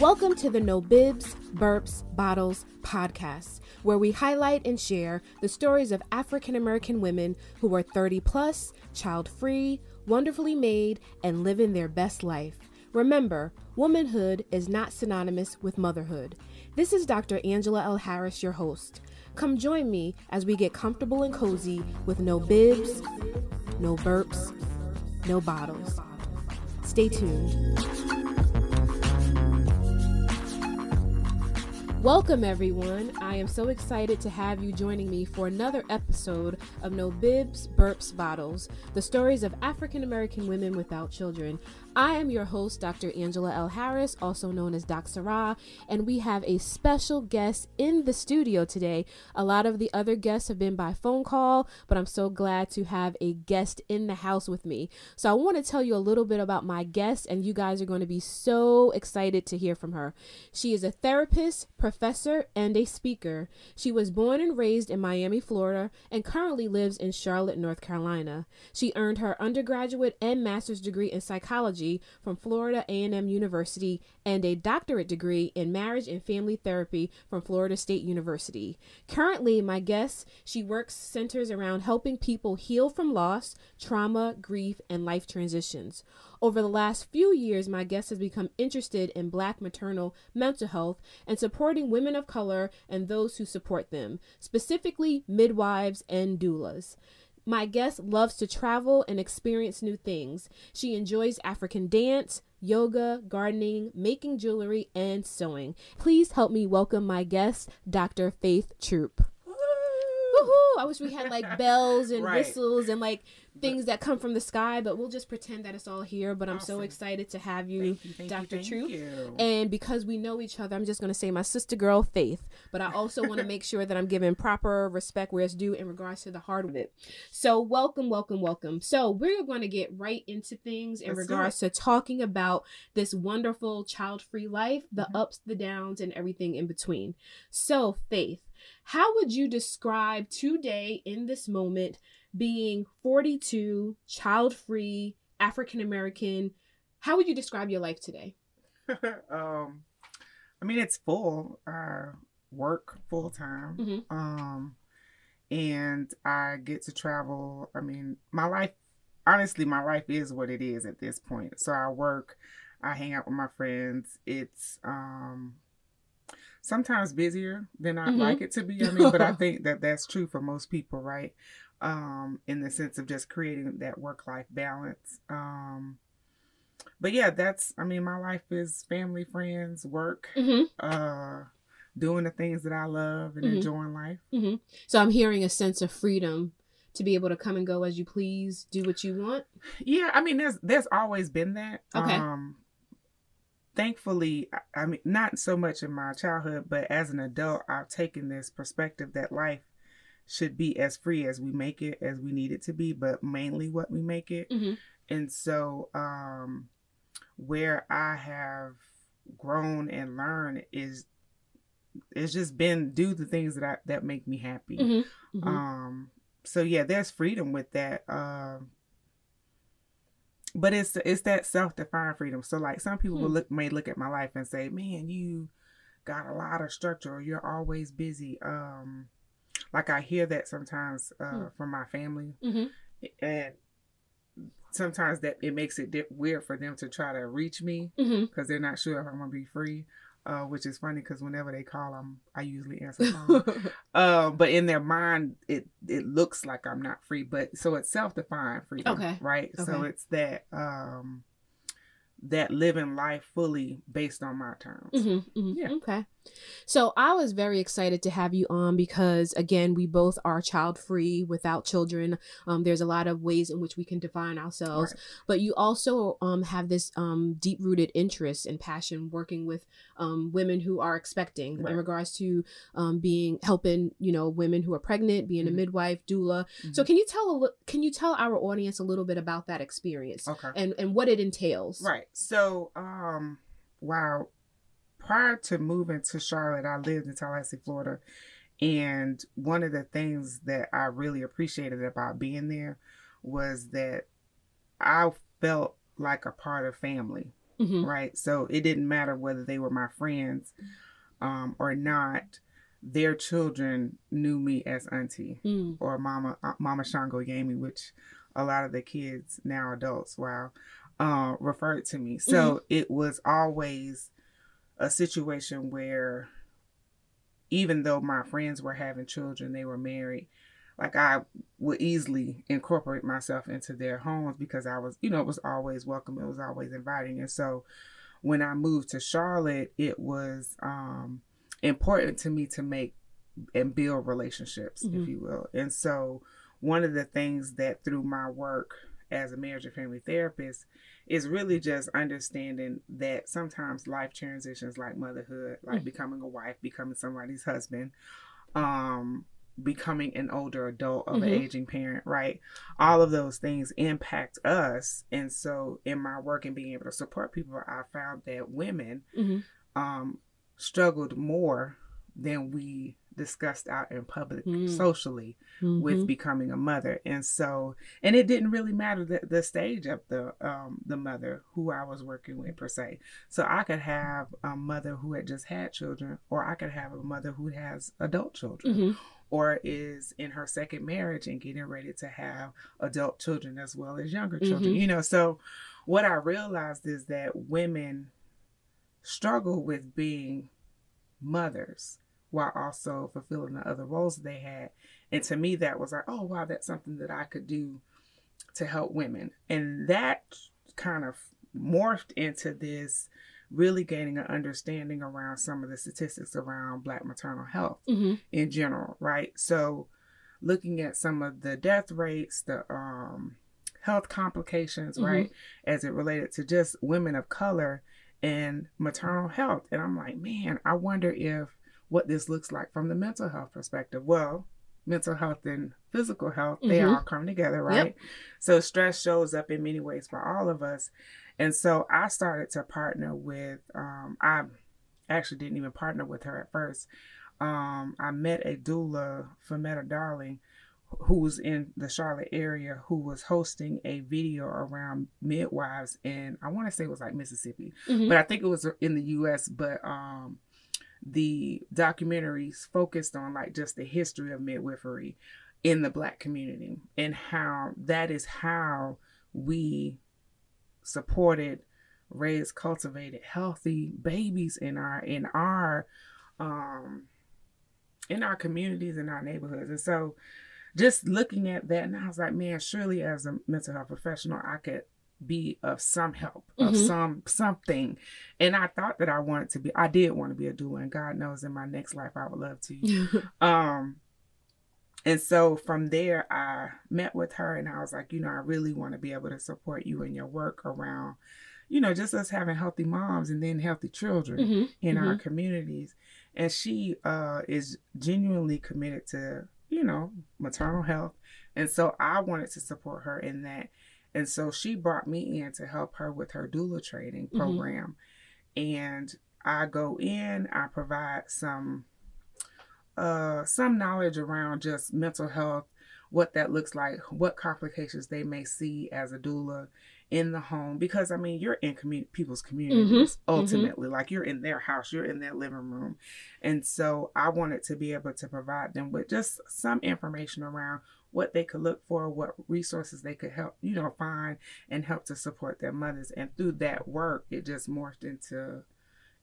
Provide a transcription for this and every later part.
Welcome to the No Bibs, Burps, Bottles podcast, where we highlight and share the stories of African American women who are 30 plus, child free, wonderfully made, and living their best life. Remember, womanhood is not synonymous with motherhood. This is Dr. Angela L. Harris, your host. Come join me as we get comfortable and cozy with no bibs, no burps, no bottles. Stay tuned. Welcome, everyone. I am so excited to have you joining me for another episode of No Bibs, Burps, Bottles the stories of African American women without children. I am your host, Dr. Angela L. Harris, also known as Doc Sarah, and we have a special guest in the studio today. A lot of the other guests have been by phone call, but I'm so glad to have a guest in the house with me. So I want to tell you a little bit about my guest, and you guys are going to be so excited to hear from her. She is a therapist, professor, and a speaker. She was born and raised in Miami, Florida, and currently lives in Charlotte, North Carolina. She earned her undergraduate and master's degree in psychology from Florida A&M University and a doctorate degree in marriage and family therapy from Florida State University. Currently, my guest, she works centers around helping people heal from loss, trauma, grief, and life transitions. Over the last few years, my guest has become interested in black maternal mental health and supporting women of color and those who support them, specifically midwives and doulas. My guest loves to travel and experience new things. She enjoys African dance, yoga, gardening, making jewelry, and sewing. Please help me welcome my guest, Dr. Faith Troop. Woohoo! I wish we had like bells and Right. whistles and like things that come from the sky, but we'll just pretend that it's all here. But I'm so excited to have you, Thank you, thank Dr. you, Troop. you. And because we know each other, I'm just going to say my sister girl, Faith. But I also want to make sure that I'm giving proper respect where it's due in regards to the heart of it. So, welcome, welcome, welcome. So, we're going to get right into things in Let's regards to talking about this wonderful child free life, the Mhm. ups, the downs, and everything in between. So, Faith, how would you describe today in this moment being 42, child free, African American? How would you describe your life today? um, I mean, it's full. I work full time. Mhm. Um, and I get to travel. I mean, my life, honestly, my life is what it is at this point. So I work, I hang out with my friends. It's, um, sometimes busier than I'd Mhm. like it to be. I mean, but I think that that's true for most people, right? Um, in the sense of just creating that work life balance. Um, but yeah, that's, I mean, my life is family, friends, work, Mm-hmm. uh, doing the things that I love and Mhm. enjoying life. Mm-hmm. So I'm hearing a sense of freedom to be able to come and go as you please, do what you want. Yeah, I mean, there's there's always been that. Okay. Um, thankfully, I, mean, not so much in my childhood, but as an adult, I've taken this perspective that life should be as free as we make it, as we need it to be, but mainly what we make it. Mm-hmm. And so, um, where I have grown and learned is it's just been do the things that I that make me happy. Mm-hmm. Mm-hmm. Um, so yeah, there's freedom with that. Um, but it's it's that self defined freedom. So like some people will Hmm. look may look at my life and say, "Man, you got a lot of structure, or you're always busy." Um, like I hear that sometimes uh, Hmm. from my family, mm-hmm. and sometimes that it makes it di- weird for them to try to reach me Mm-hmm. because they're not sure if I'm gonna be free. Uh, which is funny because whenever they call, I'm I usually answer phone. Uh, but in their mind, it it looks like I'm not free. But so it's self defined freedom, Okay. right? So it's that um that living life fully based on my terms. Mm-hmm, mm-hmm. Yeah. Okay. So I was very excited to have you on because again, we both are child free without children. Um, there's a lot of ways in which we can define ourselves, Right. but you also um, have this um, deep rooted interest and passion working with um, women who are expecting Right. in regards to um, being helping you know women who are pregnant, being a Mhm. midwife, doula. So Mhm. can you tell a can you tell our audience a little bit about that experience Okay. and and what it entails? Right. So, um, wow. Prior to moving to Charlotte, I lived in Tallahassee, Florida. And one of the things that I really appreciated about being there was that I felt like a part of family. mm-hmm. right? So it didn't matter whether they were my friends um, or not. Their children knew me as auntie mm. or mama, uh, mama Shango Yami, which a lot of the kids now adults, wow, uh, referred to me. So mm-hmm. it was always a situation where even though my friends were having children, they were married, like I would easily incorporate myself into their homes because I was, you know, it was always welcome. It was always inviting. And so when I moved to Charlotte, it was um, important to me to make and build relationships, mm-hmm. if you will. And so one of the things that through my work as a marriage and family therapist is really just understanding that sometimes life transitions like motherhood, like mm-hmm. becoming a wife, becoming somebody's husband, um, becoming an older adult of mm-hmm. an aging parent, right? All of those things impact us. And so in my work and being able to support people, I found that women mm-hmm. um, struggled more than we discussed out in public mm. socially mm-hmm. with becoming a mother and so and it didn't really matter the, the stage of the um the mother who i was working with per se so i could have a mother who had just had children or i could have a mother who has adult children mm-hmm. or is in her second marriage and getting ready to have adult children as well as younger children mm-hmm. you know so what i realized is that women struggle with being mothers while also fulfilling the other roles they had. And to me, that was like, oh, wow, that's something that I could do to help women. And that kind of morphed into this really gaining an understanding around some of the statistics around Black maternal health mm-hmm. in general, right? So, looking at some of the death rates, the um, health complications, mm-hmm. right, as it related to just women of color and maternal health. And I'm like, man, I wonder if what this looks like from the mental health perspective. Well, mental health and physical health, mm-hmm. they all come together, right? Yep. So stress shows up in many ways for all of us. And so I started to partner with, um, I actually didn't even partner with her at first. Um, I met a doula, Fametta Darling, who's in the Charlotte area, who was hosting a video around midwives, and I want to say it was like Mississippi, mm-hmm. but I think it was in the U.S. But um, the documentaries focused on like just the history of midwifery in the black community and how that is how we supported raised cultivated healthy babies in our in our um in our communities in our neighborhoods. And so just looking at that and i was like man surely as a mental health professional i could be of some help, of mm-hmm. some something. And I thought that I wanted to be I did want to be a doula and God knows in my next life I would love to. um and so from there I met with her and I was like, you know, I really want to be able to support you in your work around you know, just us having healthy moms and then healthy children mm-hmm. in mm-hmm. our communities. And she uh, is genuinely committed to, you know, maternal health. And so I wanted to support her in that. And so she brought me in to help her with her doula training mm-hmm. program. Mm-hmm. And I go in, I provide some uh some knowledge around just mental health, what that looks like, what complications they may see as a doula in the home because I mean you're in community people's communities mm-hmm. mm-hmm. ultimately mm-hmm. like you're in their house you're in their living room and so I wanted to be able to provide them with just some information around what they could look for, what resources they could help, you know, find and help to support their mothers. And through that work, it just morphed into,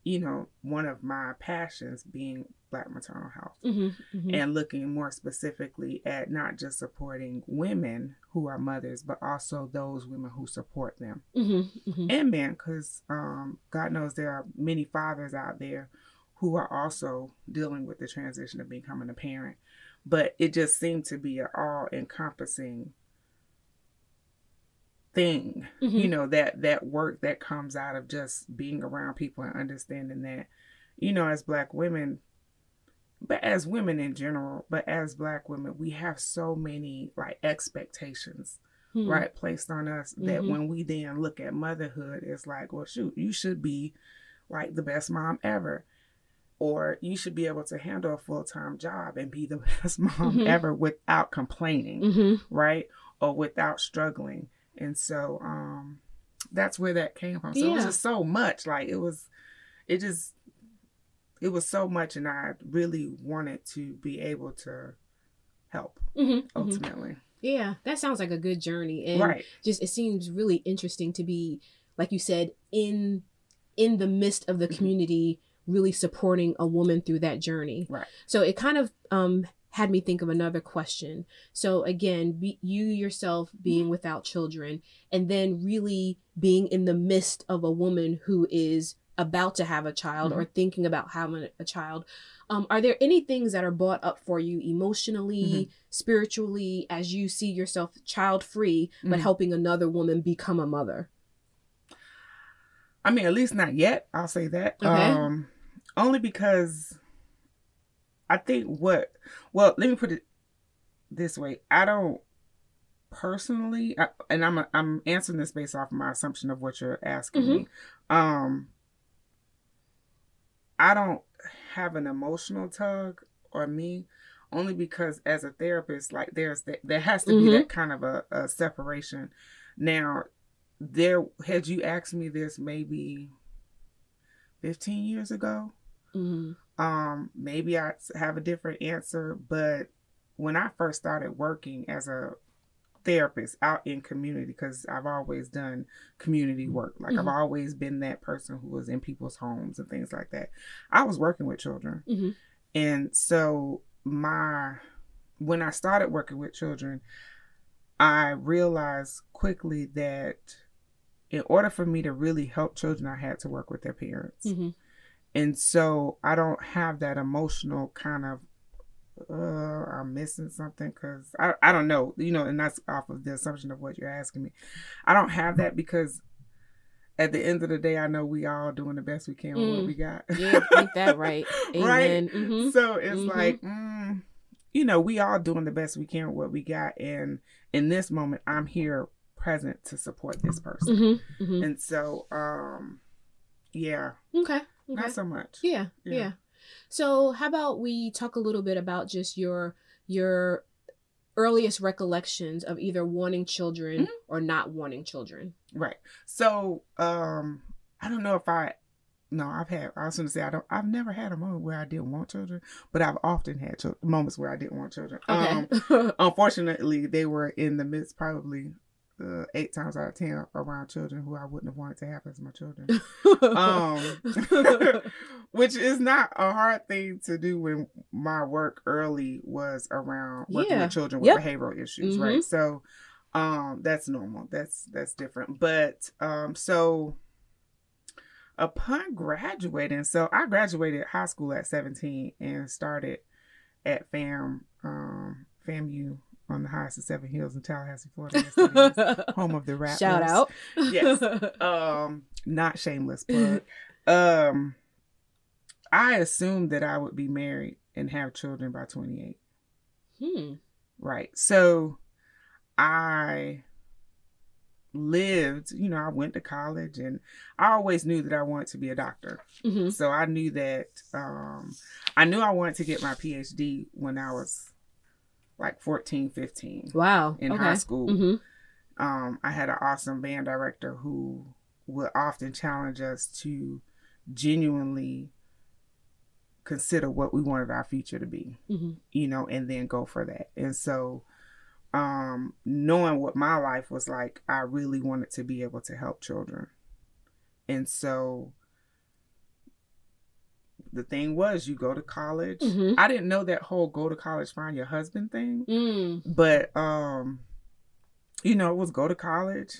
you know, one of my passions being Black maternal health mm-hmm, mm-hmm. and looking more specifically at not just supporting women who are mothers, but also those women who support them mm-hmm, mm-hmm. and men, because um, God knows there are many fathers out there who are also dealing with the transition of becoming a parent but it just seemed to be an all encompassing thing mm-hmm. you know that that work that comes out of just being around people and understanding that you know as black women but as women in general but as black women we have so many like expectations mm-hmm. right placed on us that mm-hmm. when we then look at motherhood it's like well shoot you should be like the best mom ever or you should be able to handle a full-time job and be the best mom mm-hmm. ever without complaining mm-hmm. right or without struggling and so um that's where that came from. So it was just so much. Like it was, it just, it was so much, and I really wanted to be able to help Mhm, mhm. ultimately. Yeah, that sounds like a good journey, and Right. just it seems really interesting to be, like you said, in in the midst of the Mhm. community, really supporting a woman through that journey. Right. So it kind of um had me think of another question. So again, be, you yourself being without children, and then really being in the midst of a woman who is about to have a child or thinking about having a child. Um, are there any things that are brought up for you emotionally, spiritually, as you see yourself child free, but Mhm. helping another woman become a mother? I mean, at least not yet. I'll say that. Okay. Um, only because I think what. Well, let me put it this way. I don't personally, I, and I'm I'm answering this based off of my assumption of what you're asking me. Um, I don't have an emotional tug or me. Only because as a therapist, like there's that there has to be Mhm. that kind of a, a separation. Now, there had you asked me this maybe 15 years ago hmm um maybe i have a different answer but when i first started working as a therapist out in community because i've always done community work like Mhm. i've always been that person who was in people's homes and things like that. I was working with children. Hmm and so my when I started working with children, I realized quickly that in order for me to really help children, I had to work with their parents. hmm And so I don't have that emotional kind of uh I'm missing something cuz I I don't know, you know, and that's off of the assumption of what you're asking me. I don't have that because at the end of the day I know we all doing the best we can with what Mm. we got. Yeah, ain't that right? Right? Amen. hmm So it's Mhm. like, mm, you know, we all doing the best we can with what we got, and in this moment, I'm here present to support this person, hmm hmm and so, um, yeah, Okay. Okay. not so much. Yeah, Yeah. yeah. So how about we talk a little bit about just your your earliest recollections of either wanting children Mm-hmm. or not wanting children. Right. So, um, I don't know if I. No, I've had. I was going to say I don't. I've never had a moment where I didn't want children, but I've often had moments where I didn't want children. Um, Okay. unfortunately, they were in the midst, probably uh, eight times out of ten, around children who I wouldn't have wanted to have as my children. um, which is not a hard thing to do when my work early was around working Yeah. with children with Yep. behavioral issues, Mhm. right? So, um, that's normal. That's that's different. But um, so upon graduating, so I graduated high school at 17 and started at FAM, um, FAMU on the highest of Seven Hills in Tallahassee, Florida. Yes, it is. Home of the rap. Shout out. Yes. Um, not shameless plug. um, I assumed that I would be married and have children by 28. hmm. Right. So I lived, you know, I went to college and I always knew that I wanted to be a doctor. hmm So I knew that um I knew I wanted to get my PhD when I was like 14, 15 Wow. in okay. high school. hmm Um I had an awesome band director who would often challenge us to genuinely consider what we wanted our future to be hmm you know, and then go for that. And so, um, knowing what my life was like, I really wanted to be able to help children. And so, the thing was, you go to college. Mhm. I didn't know that whole go to college, find your husband thing, Mm. but, um, you know, it was go to college,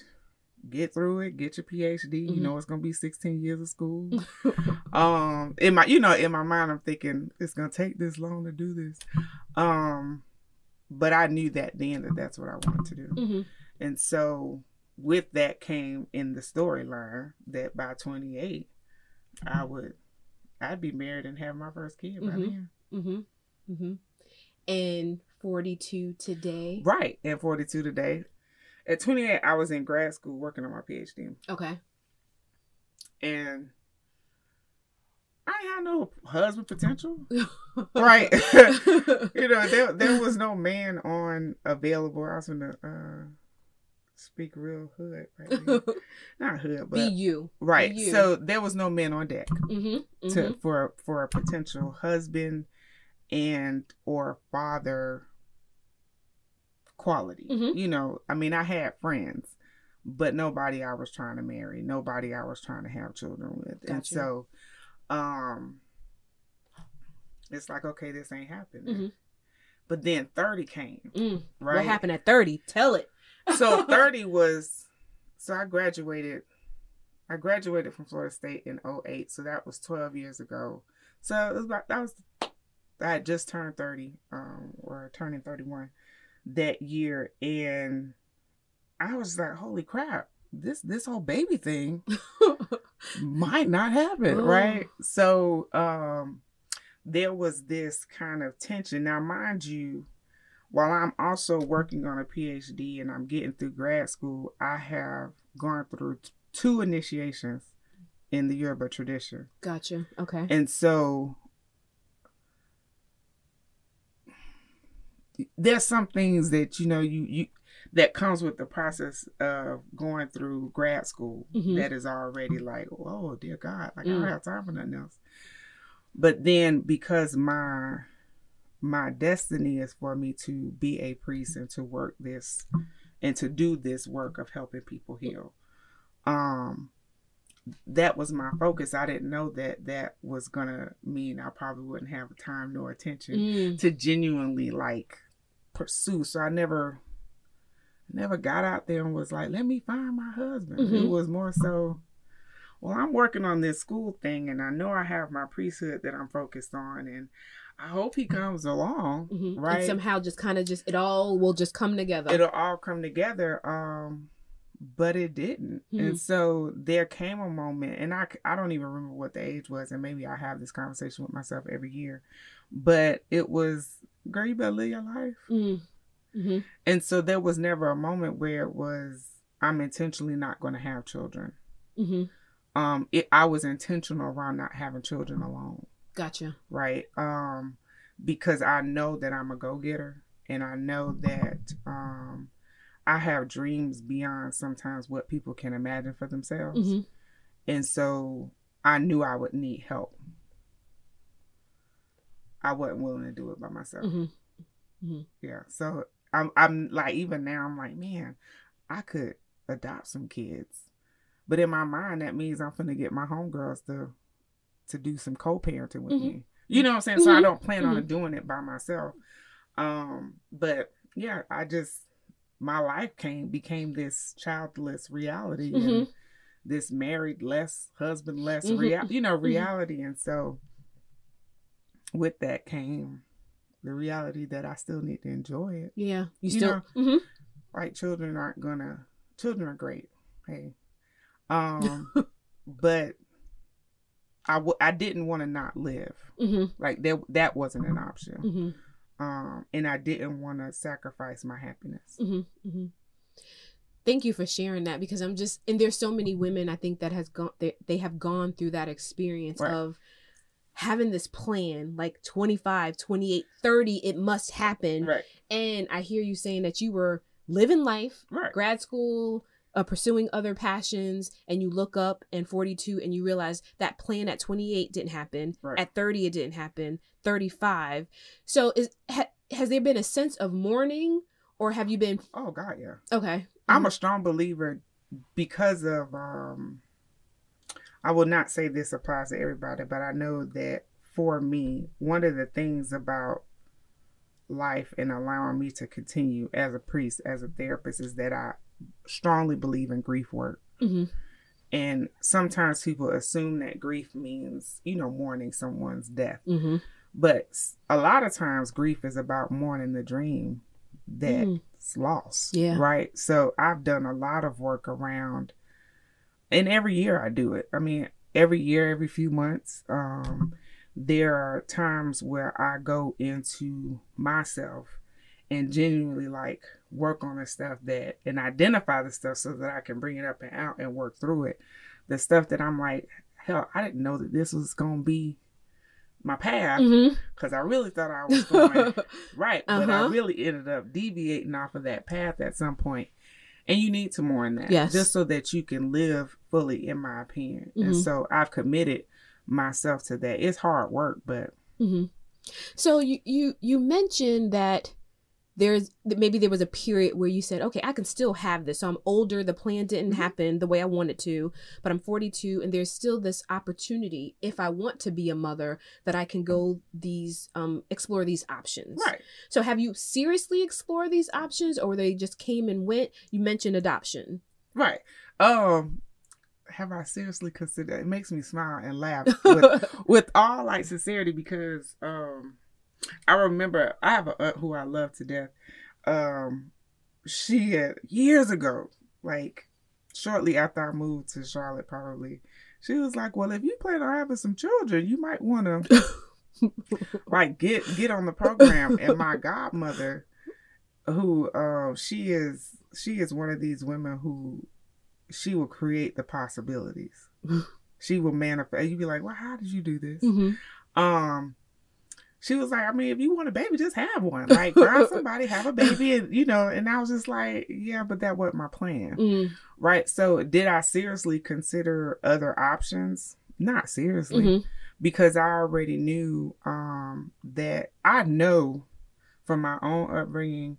get through it, get your PhD. Mhm. You know, it's gonna be 16 years of school um in my you know in my mind i'm thinking it's gonna take this long to do this um but i knew that then that that's what i wanted to do hmm and so with that came in the storyline that by 28 i would i'd be married and have my first kid by Mhm. then hmm Mm hmm And 42 today. right and 42 today at 28 i was in grad school working on my phd Okay. and i had no husband potential right you know, there there was no man on available. I was in the. uh speak real hood right here. Not hood, but Be you. right. you. So there was no men on deck Mm-hmm. to for for a potential husband and or father quality. Mhm. You know, I mean, I had friends, but nobody I was trying to marry, nobody I was trying to have children with, and so, um, it's like okay, this ain't happening. Mhm. But then thirty came, Mm. right? What happened at 30? Tell it. So 30 was so I graduated I graduated from Florida State in 08, so that was 12 years ago. So it was about that was I had just turned 30 um or turning 31 that year and I was like holy crap. This this whole baby thing might not happen, Oh. right? So um there was this kind of tension. Now mind you, while I'm also working on a PhD and I'm getting through grad school, I have gone through t- two initiations in the Yoruba tradition. Gotcha. Okay. And so there's some things that you know you you that comes with the process of going through grad school Mhm. that is already like, oh dear God, like I Mm. don't have time for nothing else. But then because my my destiny is for me to be a priest and to work this and to do this work of helping people heal. Um that was my focus. I didn't know that that was gonna mean I probably wouldn't have time nor attention Mm. to genuinely like pursue. So I never never got out there and was like, let me find my husband. It Mhm. was more so, well, I'm working on this school thing and I know I have my priesthood that I'm focused on and I hope he comes along. Mhm. Right. And somehow just kind of just, it all will just come together. It'll all come together. Um but it didn't. Hmm. And so there came a moment, and I I don't even remember what the age was, and maybe I have this conversation with myself every year, but it was, girl, you better live your life. Mm. hmm And so there was never a moment where it was I'm intentionally not going to have children. hmm Um, it, I was intentional around not having children alone, Gotcha. right? Um, because I know that I'm a go getter, and I know that um, I have dreams beyond sometimes what people can imagine for themselves, hmm and so I knew I would need help. I wasn't willing to do it by myself. hmm Yeah. So I'm I'm like even now I'm like, man, I could adopt some kids. But in my mind that means I'm gonna get my homegirls to to do some co parenting with Mhm. me. You know what I'm saying? So I Mhm. don't plan on doing it by myself. Um, but yeah, I just my life came became this childless reality and Mhm. this married less husband less Mhm. real you know reality and so with that came the reality that I still need to enjoy it. Yeah. You You still. hmm Right? Children aren't gonna. Children are great. Hey, um, but I w- I didn't want to not live. hmm Like that that wasn't an option. hmm Um, and I didn't want to sacrifice my happiness. hmm hmm Thank you for sharing that because I'm just and there's so many women I think that has gone they, they have gone through that experience Right. of having this plan like 25, 28, 30 it must happen Right. and I hear you saying that you were living life, Right. grad school, uh, pursuing other passions and you look up and 42 and you realize that plan at 28 didn't happen. Right. At 30 it didn't happen. 35. So is ha, has there been a sense of mourning or have you been Oh God, yeah. okay? I'm a strong believer because of um I will not say this applies to everybody, but I know that for me, one of the things about life and allowing me to continue as a priest, as a therapist, is that I strongly believe in grief work. Mhm. And sometimes people assume that grief means, you know, mourning someone's death. Mm-hmm. But a lot of times grief is about mourning the dream that's Mm. lost. Yeah. Right. So I've done a lot of work around and every year I do it. I mean, every year, every few months, um, there are times where I go into myself and genuinely like work on the stuff that and identify the stuff so that I can bring it up and out and work through it. The stuff that I'm like, hell, I didn't know that this was gonna be my path Mm-hmm. because I really thought I was going right, but I Uh-huh. really ended up deviating off of that path at some point. And you need to mourn that. Yes. Just so that you can live fully, in my opinion. And Mhm. so I've committed myself to that. It's hard work, but hmm So you you you mentioned that there's maybe there was a period where you said, okay, I can still have this. So I'm older. The plan didn't Mhm. happen the way I wanted to, but I'm 42, and there's still this opportunity if I want to be a mother that I can go these um explore these options. right. So have you seriously explored these options, or they just came and went? You mentioned adoption. Right. Um have I seriously considered it makes me smile and laugh with, with all like sincerity because um I remember I have a aunt who I love to death. Um she had years ago, like shortly after I moved to Charlotte probably, she was like, Well if you plan on having some children, you might wanna like get get on the program. And my godmother who um she is she is one of these women who she will create the possibilities. She will manifest you'd be like well how did you do this? Hmm um she was like i mean if you want a baby just have one. Like find somebody have a baby and you know and i was just like yeah but that wasn't my plan. Mm. Right? So did i seriously consider other options? Not seriously. Hmm because I already knew um, that I know from my own upbringing,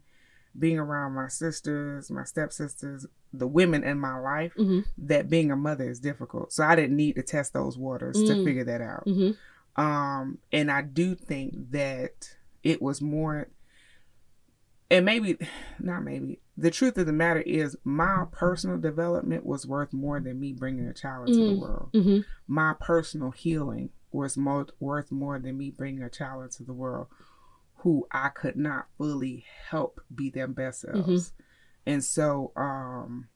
being around my sisters, my stepsisters, the women in my life, hmm that being a mother is difficult. So I didn't need to test those waters to Mm. figure that out. hmm Um, and I do think that it was more, and maybe, not maybe, the truth of the matter is my personal development was worth more than me bringing a child into the Mm. world hmm my personal healing was mo- worth more than me bringing a child into the world who I could not fully help be their best selves. And so, um,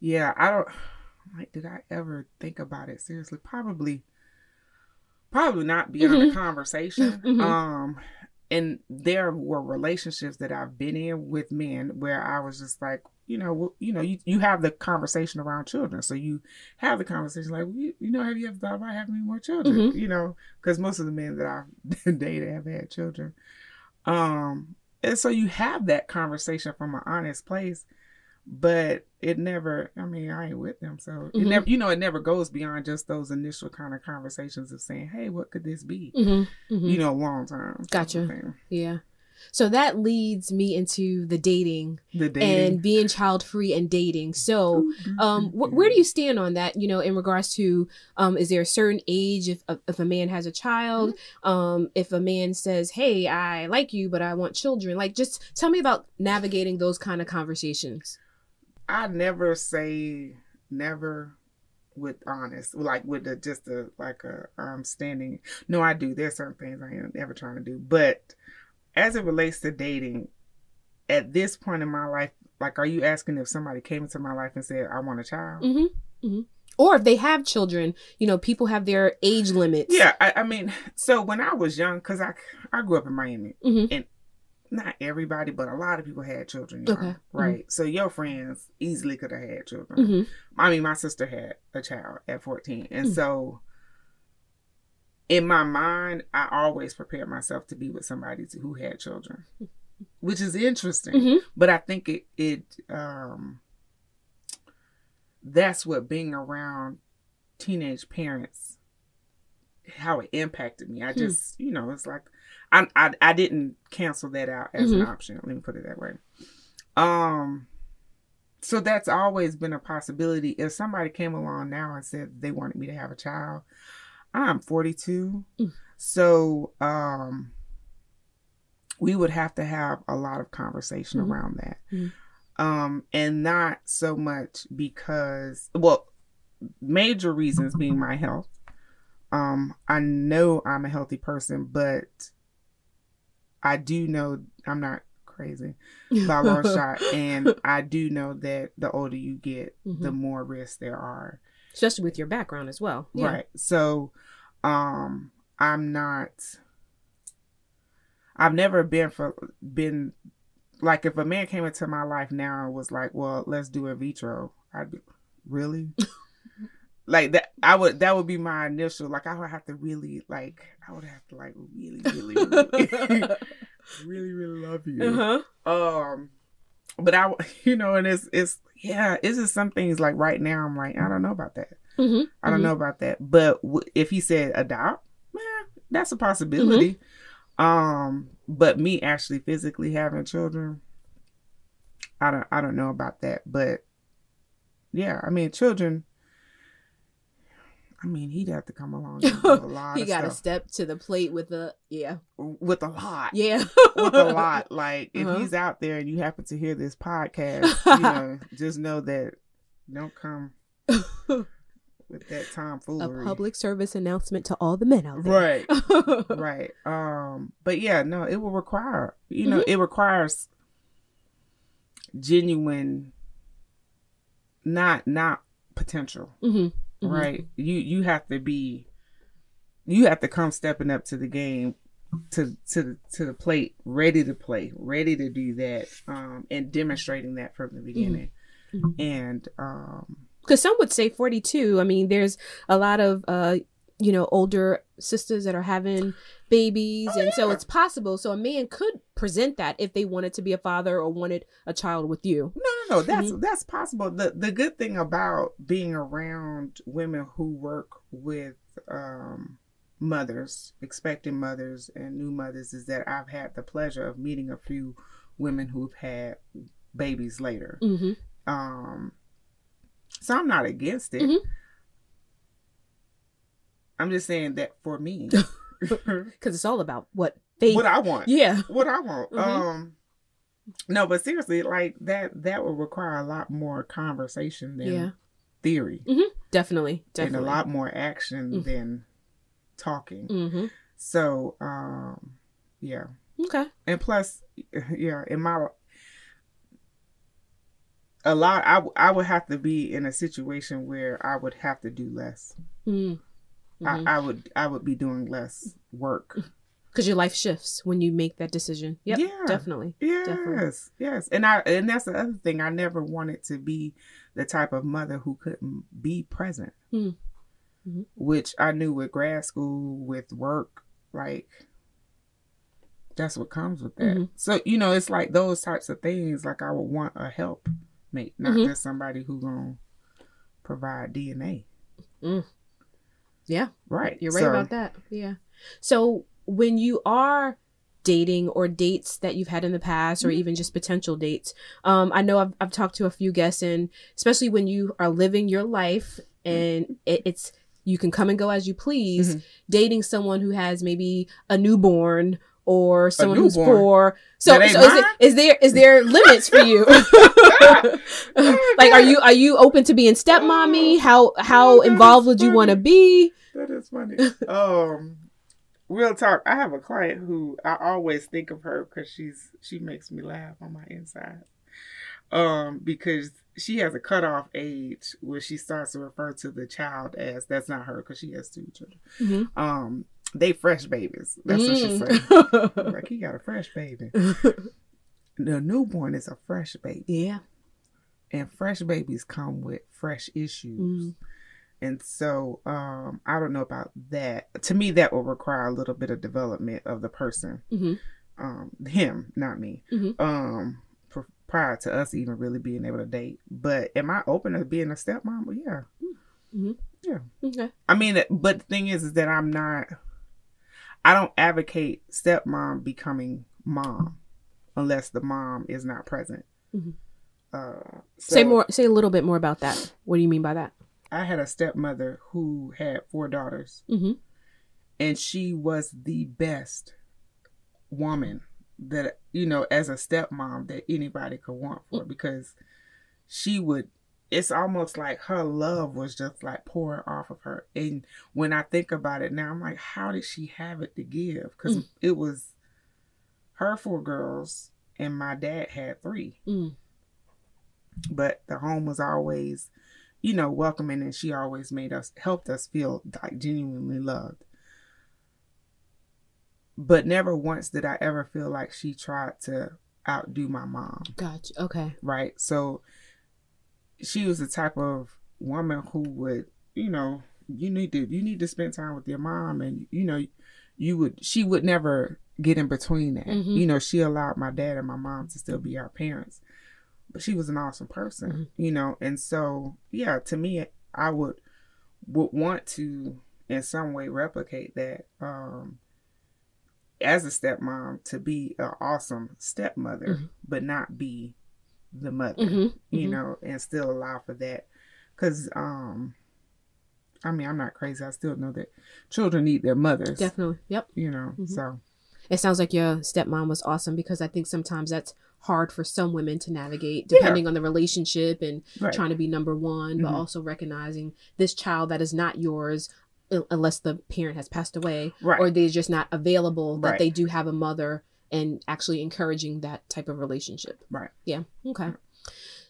yeah, I don't like, did I ever think about it seriously? Probably, probably not beyond Mhm. the conversation. Mhm. Um, and there were relationships that I've been in with men where I was just like, you know, well, you know, you, you have the conversation around children, so you have the conversation like, well, you, you know, have you ever thought about having any more children? Mhm. You know, because most of the men that I've dated have had children. Um, and so you have that conversation from an honest place, but it never. I mean, I ain't with them, so it Mhm. never. You know, it never goes beyond just those initial kind of conversations of saying, "Hey, what could this be?" hmm hmm You know, long term. Gotcha. Yeah. So that leads me into the dating The dating. and being child free and dating. So, um, wh- where do you stand on that? You know, in regards to, um, is there a certain age if if a man has a child, um, if a man says, "Hey, I like you, but I want children," like, just tell me about navigating those kind of conversations. I never say never with honest, like with the just a like a um standing. No, I do. There's certain things I am never trying to do, but as it relates to dating, at this point in my life, like, are you asking if somebody came into my life and said, "I want a child"? hmm hmm Or if they have children, you know, people have their age limits. Yeah, I, I mean, so when I was young, because I I grew up in Miami, hmm not everybody, but a lot of people had children. Okay. right? So your friends easily could have had children. hmm I mean, my sister had a child at 14. And Mm. so in my mind, I always prepared myself to be with somebody who had children, which is interesting. hmm But I think it, it, um, that's what being around teenage parents, how it impacted me. I Hmm. just, you know, it's like, I, I, I didn't cancel that out as an Mhm. option. Let me put it that way. Um, so that's always been a possibility. If somebody came along now and said they wanted me to have a child, I'm 42. Mm. So um we would have to have a lot of conversation Mhm. around that. Mhm. Um and not so much because well, major reasons being my health. Um I know I'm a healthy person, but I do know I'm not crazy by a long shot. And I do know that the older you get, the Mhm. more risks there are. Especially with your background as well. Yeah. Right. So um I'm not I've never been for been like if a man came into my life now and was like, Well, let's do in vitro, I'd be really? like that I would that would be my initial like I would have to really like I would have to like really, really, really really, really love you. uh-huh. Um, but I, you know, and it's it's yeah, it's just some things like right now I'm like I don't know about that. Mm-hmm. I don't Mhm. know about that. But w- if he said adopt, man, that's a possibility. Um, but me actually physically having children, I don't I don't know about that. But yeah, I mean children. I mean, he'd have to come along and a lot He got to step to the plate with a yeah, with a lot. yeah, with a lot. Like if Uh-huh. he's out there and you happen to hear this podcast, you know, just know that don't come with that time foolery. A tomfoolery. public service announcement to all the men out there. Right. right. Um, but yeah, no, it will require you know, it requires genuine not not potential. Hmm Right. You you have to be you have to come stepping up to the game to to the to the plate, ready to play, ready to do that, um, and demonstrating that from the beginning. Mhm. And um because some would say 42 i mean there's a lot of uh you know older sisters that are having babies Oh, and so it's possible so a man could present that if they wanted to be a father or wanted a child with you no no no that's Mm-hmm. that's possible. The the good thing about being around women who work with um mothers, expecting mothers and new mothers is that I've had the pleasure of meeting a few women who've had babies later. mm-hmm. Um, so I'm not against it. Mhm. I'm just saying that for me, because it's all about what they what I want, yeah what I want. Mhm. Um, no, but seriously, like that, that would require a lot more conversation than Yeah. theory, definitely and definitely a lot more action Mm. than talking. mm-hmm. So, um, yeah, okay and plus, yeah, in my a lot, I w- I would have to be in a situation where I would have to do less. mm I, I would I would be doing less work. because your life shifts when you make that decision yep Yeah. definitely Yes, Definitely. yes, and I and that's the other thing. I never wanted to be the type of mother who couldn't be present, Mm. Mhm. which I knew with grad school, with work, like that's what comes with that. Mhm. So you know, it's like those types of things. Like I would want a help mate, not Mhm. just somebody who gonna provide DNA. Yeah Right, You're right So- about that. Yeah. So when you are dating or dates that you've had in the past or Mhm. even just potential dates, um, I know I've, I've talked to a few guests and especially when you are living your life and it, it's, you can come and go as you please, Mhm. dating someone who has maybe a newborn or someone who's poor. So, so is, it, is there is there limits for you? like, are you are you open to being stepmommy? How how Oh, involved would you want to be? That is funny. um, real talk. I have a client who I always think of her because she's she makes me laugh on my inside. Um, because she has a cutoff age where she starts to refer to the child as that's not her because she has two children. Mhm. Um, they fresh babies. That's what she said. Mm. Like he got a fresh baby. The newborn is a fresh baby, yeah. and fresh babies come with fresh issues. Mm. And so um, I don't know about that. To me, that will require a little bit of development of the person, Mhm. um, him, not me. Mhm. Um, pr- prior to us even really being able to date. But am I open to being a stepmom? Well, yeah. Okay. I mean, but the thing is, is that I'm not. I don't advocate stepmom becoming mom unless the mom is not present. Mhm. Uh, say more. Say a little bit more about that. What do you mean by that? I had a stepmother who had four daughters. Mm-hmm. and she was the best woman that you know as a stepmom that anybody could want for because she would it's almost like her love was just like pouring off of her and when i think about it now i'm like how did she have it to give because Mm. it was her four girls and my dad had three Mm. but the home was always you know welcoming and she always made us helped us feel like genuinely loved but never once did i ever feel like she tried to outdo my mom Gotcha. Okay. right so she was the type of woman who would you know you need to you need to spend time with your mom and you know you would she would never get in between that Mhm. you know she allowed my dad and my mom to still be our parents but she was an awesome person, Mhm. you know. And so, yeah, to me, I would would want to in some way replicate that um as a stepmom to be an awesome stepmother, Mhm. but not be the mother, Mhm, you mhm. know, and still allow for that. Cause um I mean, I'm not crazy. I still know that children need their mothers, Definitely. Yep. you know. Mhm. So It sounds like your stepmom was awesome because I think sometimes that's hard for some women to navigate Yeah. depending on the relationship and right. trying to be number one, but Mhm. also recognizing this child that is not yours unless the parent has passed away Right. or they're just not available, that Right. they do have a mother and actually encouraging that type of relationship. Right. Yeah. Okay.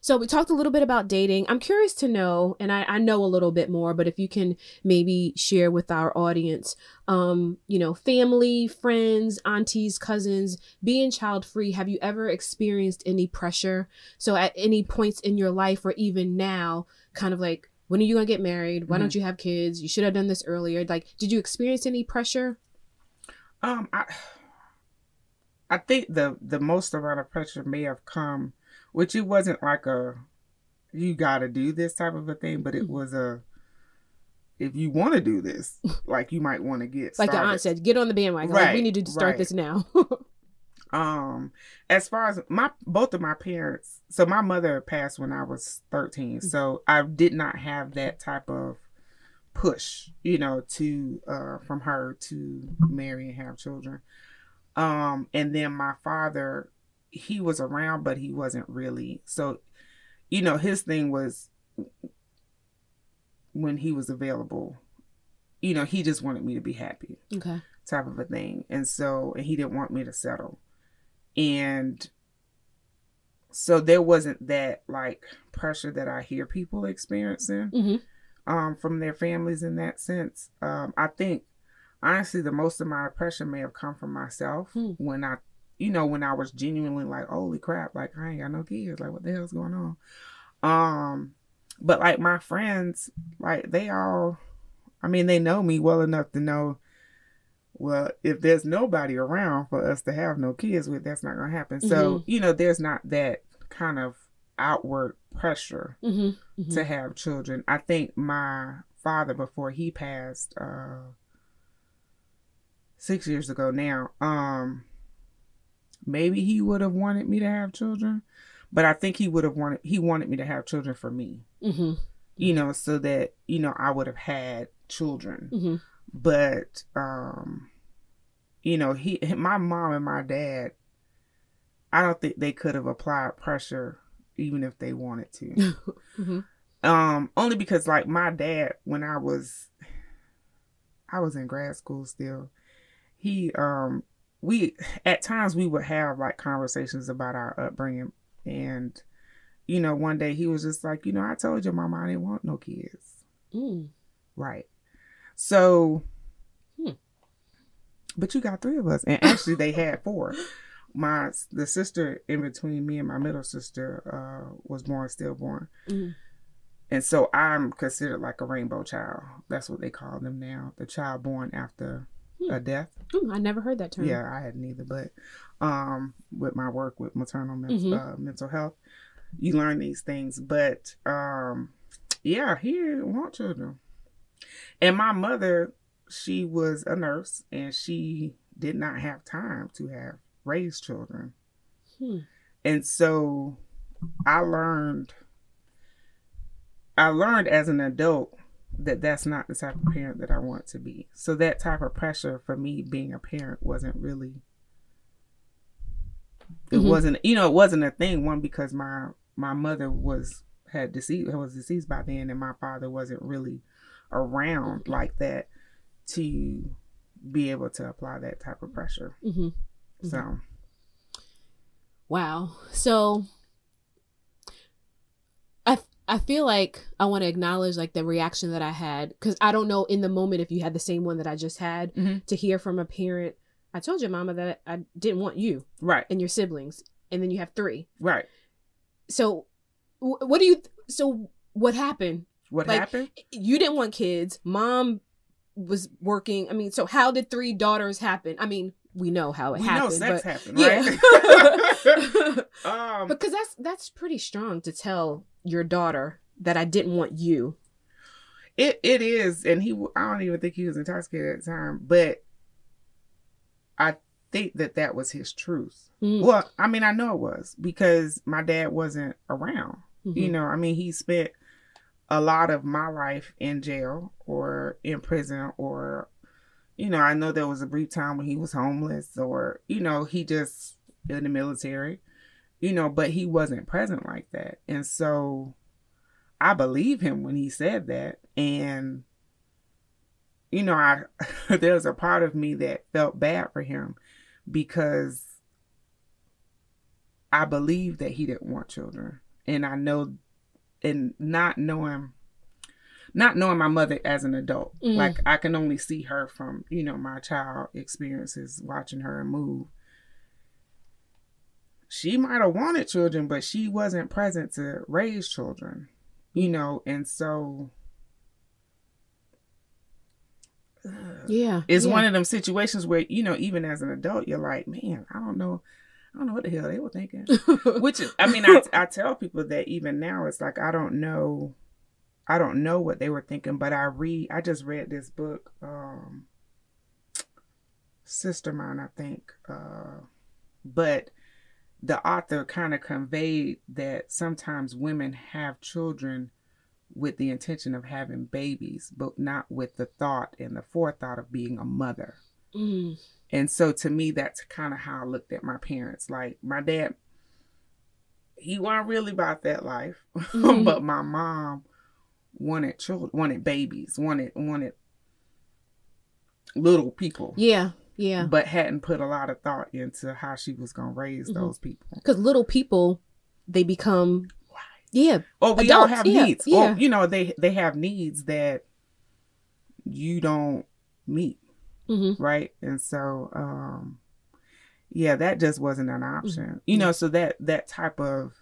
So we talked a little bit about dating. I'm curious to know, and I, I know a little bit more, but if you can maybe share with our audience, um, you know, family, friends, aunties, cousins, being child free, have you ever experienced any pressure? So at any points in your life or even now, kind of like, when are you gonna get married? Why don't you have kids? You should have done this earlier. Like, did you experience any pressure? Um, I I think the the most amount of pressure may have come, which it wasn't like a you got to do this type of a thing, but it Mhm. was a if you want to do this, like you might want to get Like your aunt said, get on the bandwagon. Like, we need to start right. this now. Um, as far as my both of my parents, so my mother passed when I was 13, Mm-hmm. so I did not have that type of push, you know, to uh from her to marry and have children. Um, and then my father, he was around, but he wasn't really. So, you know, his thing was when he was available, you know, he just wanted me to be happy okay. type of a thing. And so, and he didn't want me to settle. And so there wasn't that like pressure that I hear people experiencing hmm um, from their families in that sense. Um, I think honestly, the most of my pressure may have come from myself Hmm. when I, you know, when I was genuinely like, holy crap, like I ain't got no kids. Like, what the hell's going on? Um, but like my friends, like they all, I mean, they know me well enough to know, well, if there's nobody around for us to have no kids with, that's not gonna happen. So, Mhm. you know, there's not that kind of outward pressure hmm hmm to have children. I think my father before he passed uh 6 years ago now, um maybe he would have wanted me to have children, but I think he would have wanted he wanted me to have children for me. hmm You know, so that, you know, I would have had children. hmm But um you know, he my mom and my dad I don't think they could have applied pressure even if they wanted to. hmm Um, only because like my dad, when I was I was in grad school still, he um we at times we would have like conversations about our upbringing and you know, one day he was just like, you know, I told your mama I didn't want no kids. Mm. Right. So Hmm. but you got three of us. And actually they had four. My the sister in between me and my middle sister uh was born stillborn. Mhm. And so I'm considered like a rainbow child. That's what they call them now. The child born after. A death. Ooh, I never heard that term. Yeah, I had neither, but um, with my work with maternal men- Mhm. uh, mental health, you learn these things. But um, yeah, he didn't want children. And my mother, she was a nurse, and she did not have time to have raised children. Hmm. And so I learned I learned as an adult that that's not the type of parent that I want to be. So that type of pressure for me being a parent wasn't really it Mhm. wasn't you know it wasn't a thing one because my my mother was had deceased was deceased by then and my father wasn't really around like that to be able to apply that type of pressure. Mm-hmm. So Wow. So I I feel like I want to acknowledge like the reaction that I had because I don't know in the moment if you had the same one that I just had Mhm. to hear from a parent. I told your mama that I didn't want you right, and your siblings, and then you have three. right. So what do you? Th- so what happened? What Like, happened? You didn't want kids. Mom was working. I mean, so how did three daughters happen? I mean, we know how it we happened. know sex but, happened, yeah. right? um, because that's that's pretty strong to tell your daughter that I didn't want you. It it is, and he I don't even think he was intoxicated at the time, but I think that that was his truth. Mm. Well, I mean, I know it was because my dad wasn't around. Mhm. You know, I mean, he spent a lot of my life in jail or in prison, or you know, I know there was a brief time when he was homeless, or you know, he just in the military. You know, but he wasn't present like that, and so I believe him when he said that. And, you know, I there's a part of me that felt bad for him because I believe that he didn't want children. And I know and not knowing not knowing my mother as an adult. Mm. Like I can only see her from, you know, my child experiences, watching her move. She might have wanted children, but she wasn't present to raise children you know and so Yeah. it's yeah. one of them situations where you know even as an adult you're like man i don't know i don't know what the hell they were thinking which is i mean I, I tell people that even now it's like i don't know i don't know what they were thinking but i read i just read this book um sister mine i think uh but the author kind of conveyed that sometimes women have children with the intention of having babies, but not with the thought and the forethought of being a mother. Mm. And so to me, that's kind of how I looked at my parents. Like my dad, he wasn't really about that life, Mhm. but my mom wanted children, wanted babies, wanted wanted little people, Yeah. Yeah. but hadn't put a lot of thought into how she was gonna raise Mhm. those people. Because little people, they become. Yeah. Or we all have yeah, needs. yeah. Or you know, they they have needs that you don't meet, hmm right? And so um yeah, that just wasn't an Mm-hmm. option. You know, so that that type of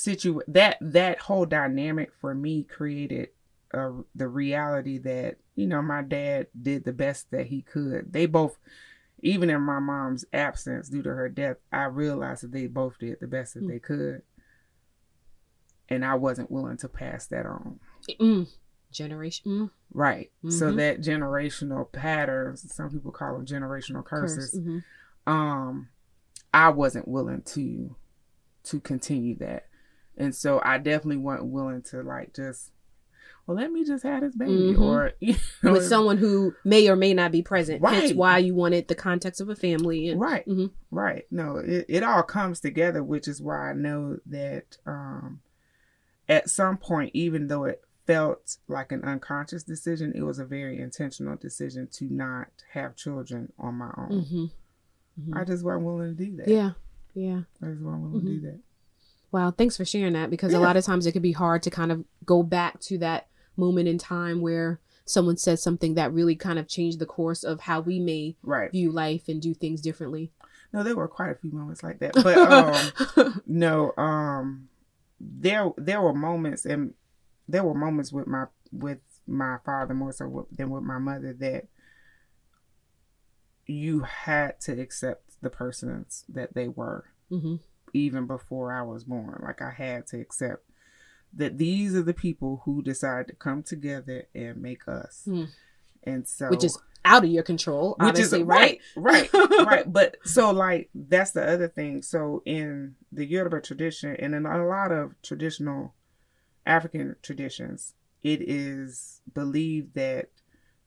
situ that that whole dynamic for me created uh, the reality that you know my dad did the best that he could. They both even in my mom's absence due to her death, I realized that they both did the best that Mm. they could. And I wasn't willing to pass that on. Mm. Generation. Mm. Right. So Mhm. that generational patterns, some people call them generational curses, Curse. Mhm. um, I wasn't willing to to continue that. And so I definitely wasn't willing to like just well, let me just have this baby Mhm. or you know, With someone who may or may not be present. Hence Right. why you wanted the context of a family. And, Right. Mhm. Right. No, it, it all comes together, which is why I know that um at some point, even though it felt like an unconscious decision, it was a very intentional decision to not have children on my own. Mhm. Mhm. I just wasn't willing to do that. Yeah. Yeah. I just wasn't willing to do that. Wow, thanks for sharing that because Yeah. a lot of times it could be hard to kind of go back to that moment in time where someone said something that really kind of changed the course of how we may Right. view life and do things differently. No, there were quite a few moments like that. But um no, um there there were moments and there were moments with my with my father more so than with my mother that you had to accept the persons that they were hmm even before I was born. Like I had to accept that these are the people who decide to come together and make us. Hmm. And so Which is out of your control, which obviously, is right? right, right, right. But so like that's the other thing. So in the Yoruba tradition and in a lot of traditional African traditions, it is believed that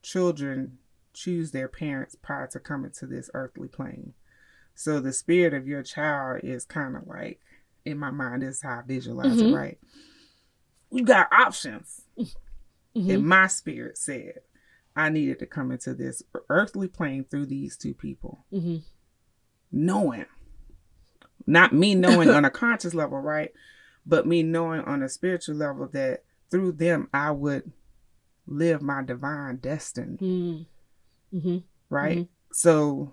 children choose their parents prior to coming to this earthly plane. So the spirit of your child is kind of like in my mind this is how I visualize Mhm. it, right? You got options Mhm. and my spirit said I needed to come into this earthly plane through these two people, Mhm. knowing, not me knowing on a conscious level, right? But me knowing on a spiritual level that through them I would live my divine destiny, Mhm. Mhm. right? Mhm. So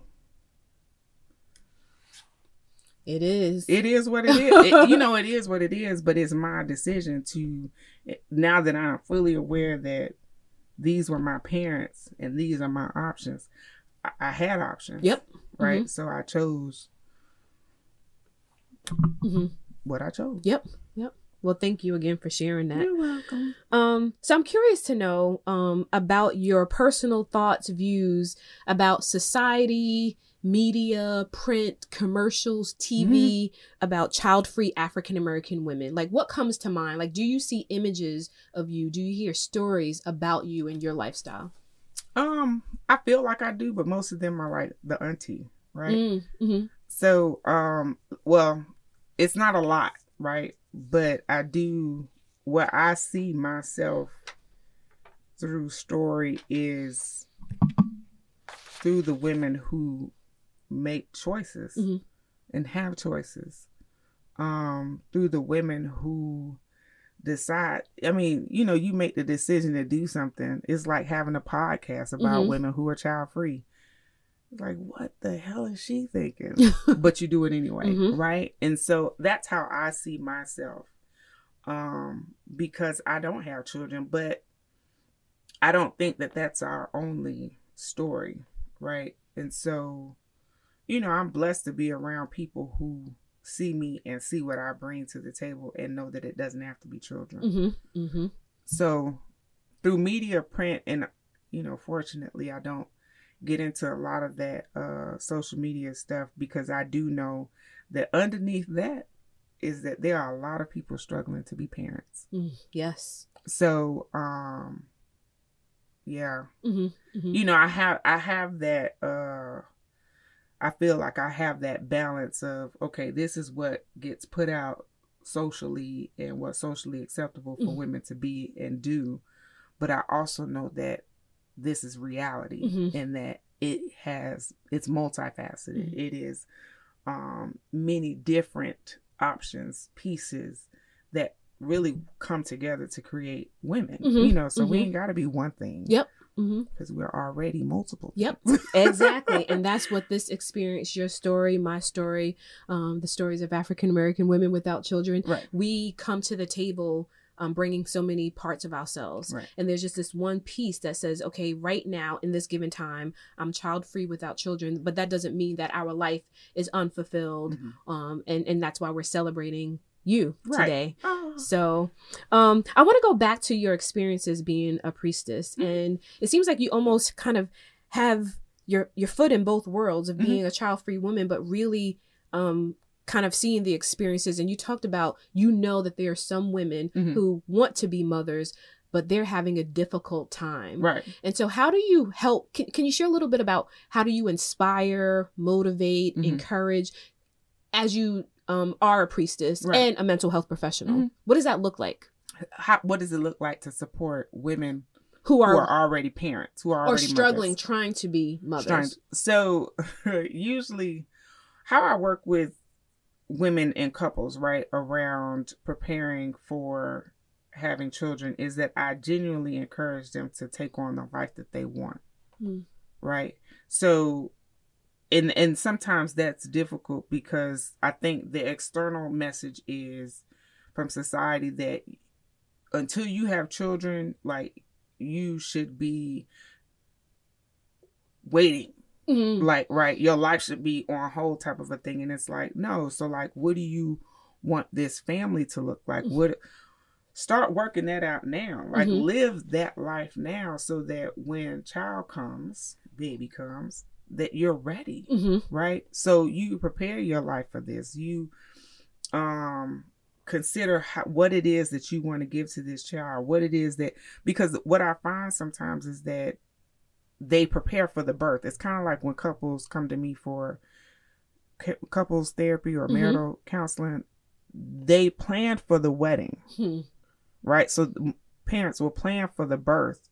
It is. it is what it is. It- you know, it is what it is, but it's my decision to, now that I'm fully aware that these were my parents and these are my options, I, I had options. Yep. Right. So I chose hmm what I chose. Yep. Yep. Well, thank you again for sharing that. You're welcome. Um, so I'm curious to know um, about your personal thoughts, views about society, media, print, commercials, TV, about child-free African American women. Like, what comes to mind? Like, do you see images of you? Do you hear stories about you and your lifestyle? Um, I feel like I do, but most of them are like the auntie, right? Mm, mhm. So, um, well, it's not a lot, right? But I do what I see myself through story is through the women who make choices Mhm. and have choices. Um, through the women who decide. I mean, you know, you make the decision to do something. It's like having a podcast about Mhm. women who are child free. Like, what the hell is she thinking? but you do it anyway, Mhm. right? And so that's how I see myself. Um, because I don't have children, but I don't think that that's our only story, right? And so, you know, I'm blessed to be around people who see me and see what I bring to the table and know that it doesn't have to be children. Mhm. Mhm. So through media, print, and you know, fortunately, I don't get into a lot of that uh, social media stuff because I do know that underneath that is that there are a lot of people struggling to be parents. Mm, yes. So, um, yeah, Mhm. Mhm. you know, I have I have that. Uh, I feel like I have that balance of okay, this is what gets put out socially and what's socially acceptable for Mhm. women to be and do, but I also know that this is reality Mhm. and that it has it's multifaceted. Mhm. It is um, many different options, pieces that really come together to create women. Mhm. You know, so we Mhm. ain't got to be one thing Yep. Mhm. because we're already multiple. Yep, exactly. and that's what this experience, your story, my story, um, the stories of African American women without children, Right. we come to the table um, bringing so many parts of ourselves. Right. And there's just this one piece that says, okay, right now in this given time, I'm child free without children, but that doesn't mean that our life is unfulfilled. Mhm. Um, and, and that's why we're celebrating you Right. today. Oh. So, um, I want to go back to your experiences being a priestess, Mhm. and it seems like you almost kind of have your your foot in both worlds of Mhm. being a child free woman, but really, um, kind of seeing the experiences. And you talked about you know that there are some women Mhm. who want to be mothers, but they're having a difficult time. Right. And so, how do you help? Can, can you share a little bit about how do you inspire, motivate, Mhm. encourage as you um, are a priestess Right. and a mental health professional? Mhm. What does that look like? How, what does it look like to support women Who who are, are already parents, who are or already struggling, mothers? trying to be mothers? Trying- So, usually, how I work with women and couples, right, around preparing for having children is that I genuinely encourage them to take on the life that they want. Mm. Right. So and and sometimes that's difficult because I think the external message is from society that until you have children, like you should be waiting Mhm. like right your life should be on hold type of a thing and it's like no so like what do you want this family to look like Mm-hmm. what start working that out now like Mhm. live that life now so that when child comes baby comes that you're ready Mhm. right so you prepare your life for this you um consider how, what it is that you want to give to this child what it is that because what i find sometimes is that they prepare for the birth it's kind of like when couples come to me for cou- couples therapy or Mhm. marital counseling they plan for the wedding Hmm. right? So parents will plan for the birth,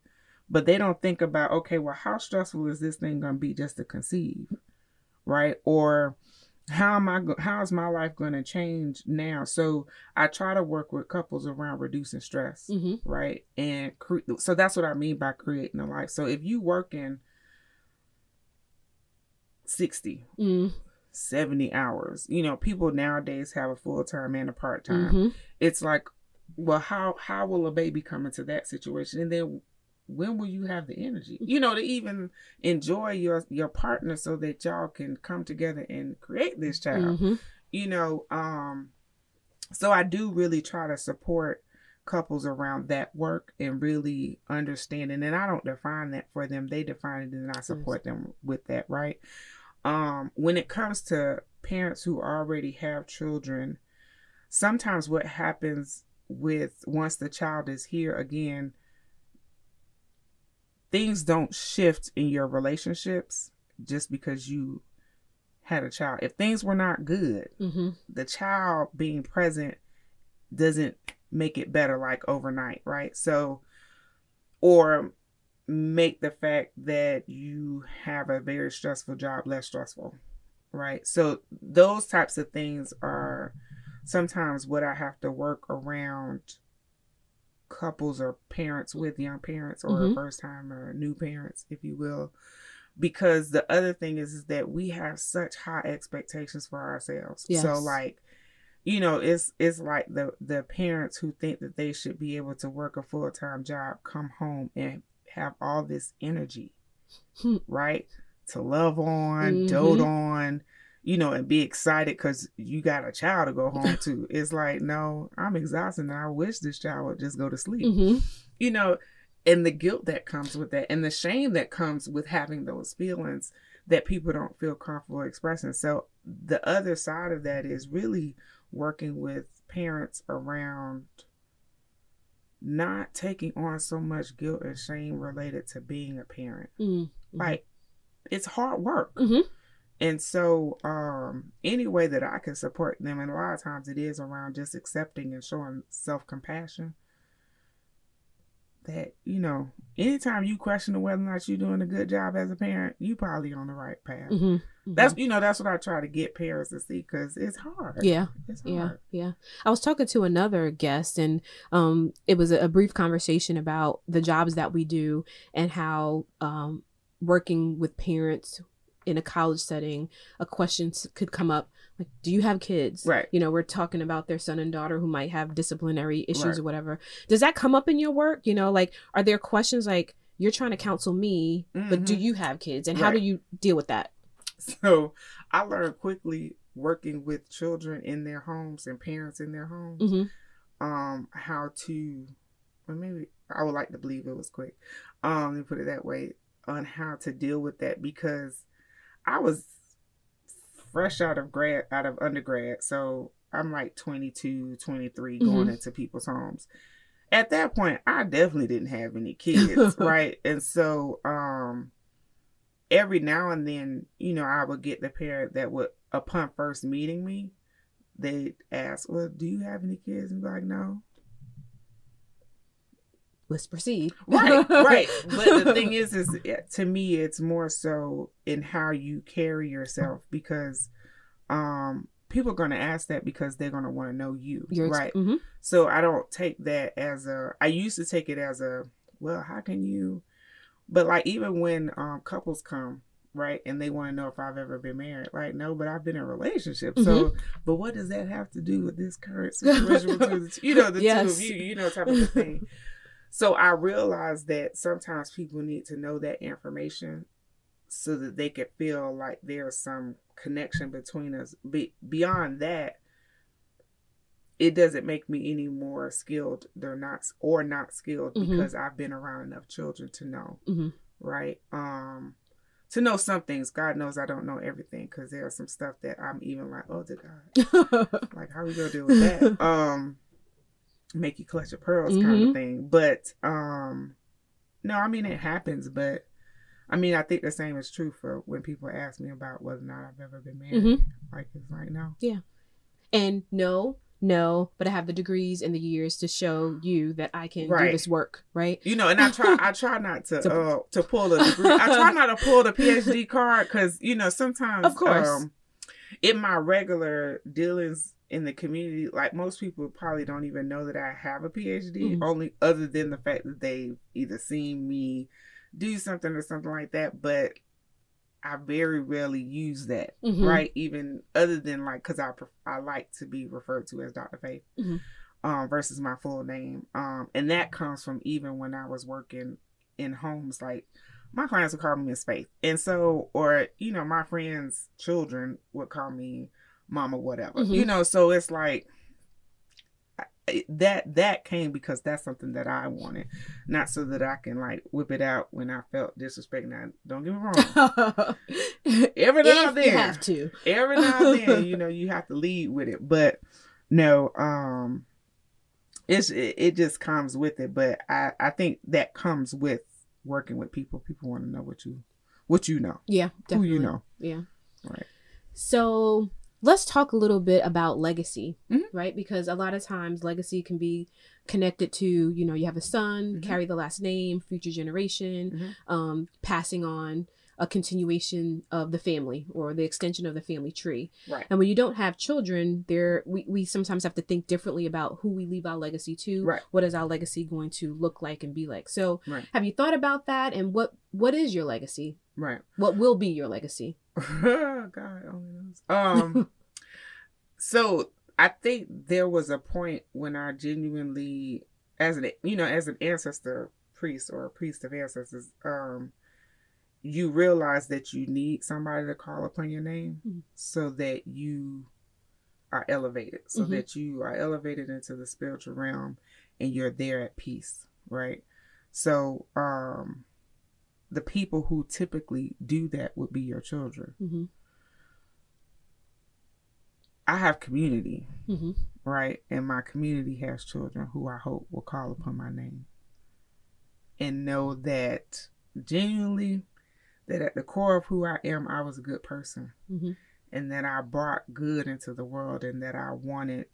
but they don't think about, okay, well, how stressful is this thing going to be just to conceive, right? Or how am I? Go- how is my life going to change now? So I try to work with couples around reducing stress, Mhm. right? And cre- so that's what I mean by creating a life. So if you working 60, Mhm. 70 hours, you know, people nowadays have a full time and a part time Mhm. it's like well how how will a baby come into that situation and then when will you have the energy? You know to even enjoy your your partner so that y'all can come together and create this child. Hmm you know um so i do really try to support couples around that work and really understanding and i don't define that for them. They define it and i support them with that right? Um when it comes to parents who already have children sometimes what happens with once the child is here again things don't shift in your relationships just because you had a child if things were not good hmm the child being present doesn't make it better like overnight, right? So, or make the fact that you have a very stressful job less stressful, right? So, those types of things are sometimes what I have to work around couples or parents with young parents or Mhm. first time or new parents, if you will. Because the other thing is, is that we have such high expectations for ourselves. So like you know it's it's like the the parents who think that they should be able to work a full-time job come home and have all this energy Hmm. right to love on Mhm. dote on you know and be excited because you got a child to go home to it's like no i'm exhausted and i wish this child would just go to sleep hmm you know, and the guilt that comes with that and the shame that comes with having those feelings that people don't feel comfortable expressing. So the other side of that is really working with parents around not taking on so much guilt and shame related to being a parent. hmm Like it's hard work. hmm And so, um, any way that I can support them, and a lot of times it is around just accepting and showing self compassion. That you know, anytime you question whether or not you're doing a good job as a parent, you probably on the right path. hmm That's you know that's what I try to get parents to see because it's hard. yeah. it's Yeah, hard. yeah. I was talking to another guest, and um, it was a, a brief conversation about the jobs that we do and how um, working with parents in a college setting, a question could come up like, "Do you have kids?" Right. You know, we're talking about their son and daughter who might have disciplinary issues Right. or whatever. Does that come up in your work? You know, like, are there questions like you're trying to counsel me, but do Mhm. you have kids, and how do you deal with that? So I learned quickly working with children in their homes and parents in their homes. hmm um how to or maybe I would like to believe it was quick. Um let me put it that way on how to deal with that because I was fresh out of grad out of undergrad. So I'm like 22, 23 going Mhm. into people's homes. At that point, I definitely didn't have any kids, right? And so um every now and then, you know, I would get the parent that would upon first meeting me, they'd ask, Well, do you have any kids? And be like, No. Let's proceed. Right, right. But the thing is, is to me, it's more so in how you carry yourself because um people are going to ask that because they're going to want to know you, right? mhm. So I don't take that as a. I used to take it as a. Well, how can you? But like even when um couples come, right, and they want to know if I've ever been married, like no, but I've been in a relationship. So, but what does that have to do with this current situation between the two, you know the two of you, you know, type of thing. So I realized that sometimes people need to know that information so that they could feel like there's some connection between us. Be- beyond that, it doesn't make me any more skilled They're not or not skilled Mhm. because I've been around enough children to know, Mhm. right? Um, to know some things. God knows I don't know everything because there's some stuff that I'm even like, oh, to God, like how are we gonna deal with that? um, make you clutch your pearls kind Mhm. of thing. But um, no, I mean it happens, but. I mean, I think the same is true for when people ask me about whether or not I've ever been married. Mhm. Like, it's like, no. Yeah. And no, no, but I have the degrees and the years to show you that I can do this work, right? You know, and I try, I try not to, To- uh, to pull a degree. I try not to pull the PhD card because you know sometimes, Of course. um, in my regular dealings in the community, like most people probably don't even know that I have a PhD, Mhm. only other than the fact that they've either seen me do something or something like that. But I very rarely use that, Mhm. right? Even other than like, because I I like to be referred to as Dr. Faith Mhm. um, versus my full name, um, and that comes from even when I was working in homes like my clients would call me Miss Faith, and so or you know my friends' children would call me Mama whatever. Mhm. You know, so it's like that that came because that's something that I wanted, not so that I can like whip it out when I felt disrespect. Now, don't get me wrong. Every now and if you then, have to. every now and then, you know, you have to lead with it. But no, um, it's it, it just comes with it. But I I think that comes with working with people. People want to know what you what you know, Yeah, definitely. who you know, Yeah. right? So let's talk a little bit about legacy, Mhm. right? Because a lot of times legacy can be connected to, you know, you have a son, Mhm. carry the last name, future generation, Mhm. um, passing on a continuation of the family or the extension of the family tree. Right. And when you don't have children, there we, we sometimes have to think differently about who we leave our legacy to. Right. What is our legacy going to look like and be like? So Right. have you thought about that and what what is your legacy? Right. What will be your legacy? God only knows. Um. so I think there was a point when I genuinely, as an you know, as an ancestor priest or a priest of ancestors, um, you realize that you need somebody to call upon your name Mhm. so that you are elevated, so Mhm. that you are elevated into the spiritual realm and you're there at peace, right? So, um, the people who typically do that would be your children. hmm I have community, hmm right? And my community has children who I hope will call upon my name and know that genuinely that at the core of who I am, I was a good person hmm and that I brought good into the world and that I wanted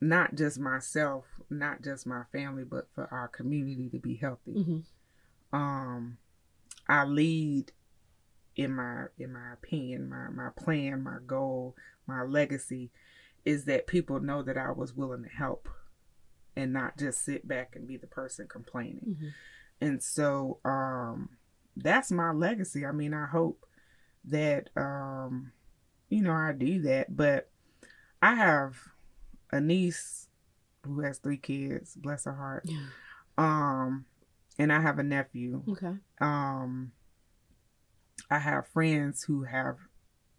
not just myself, not just my family, but for our community to be healthy. hmm um I lead in my in my opinion, my my plan, my goal, my legacy is that people know that I was willing to help and not just sit back and be the person complaining. hmm And so um that's my legacy. I mean, I hope that um you know, I do that, but I have a niece who has three kids, bless her heart. Yeah. Um and I have a nephew Okay. um I have friends who have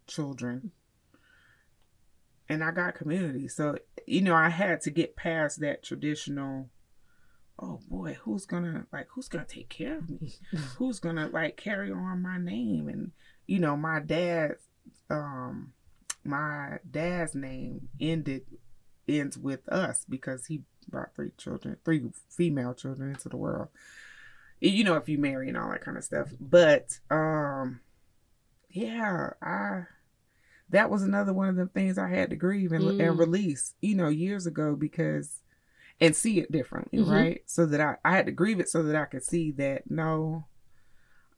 children and I got community. So, you know, I had to get past that traditional oh boy, who's gonna like who's gonna take care of me? Who's gonna like carry on my name? And you know, my dad's um my dad's name ended ends with us because he brought three children, three female children into the world you know if you marry and all that kind of stuff but um yeah i that was another one of the things i had to grieve and, Mm. and release you know years ago because and see it differently Mhm. right so that I, I had to grieve it so that i could see that no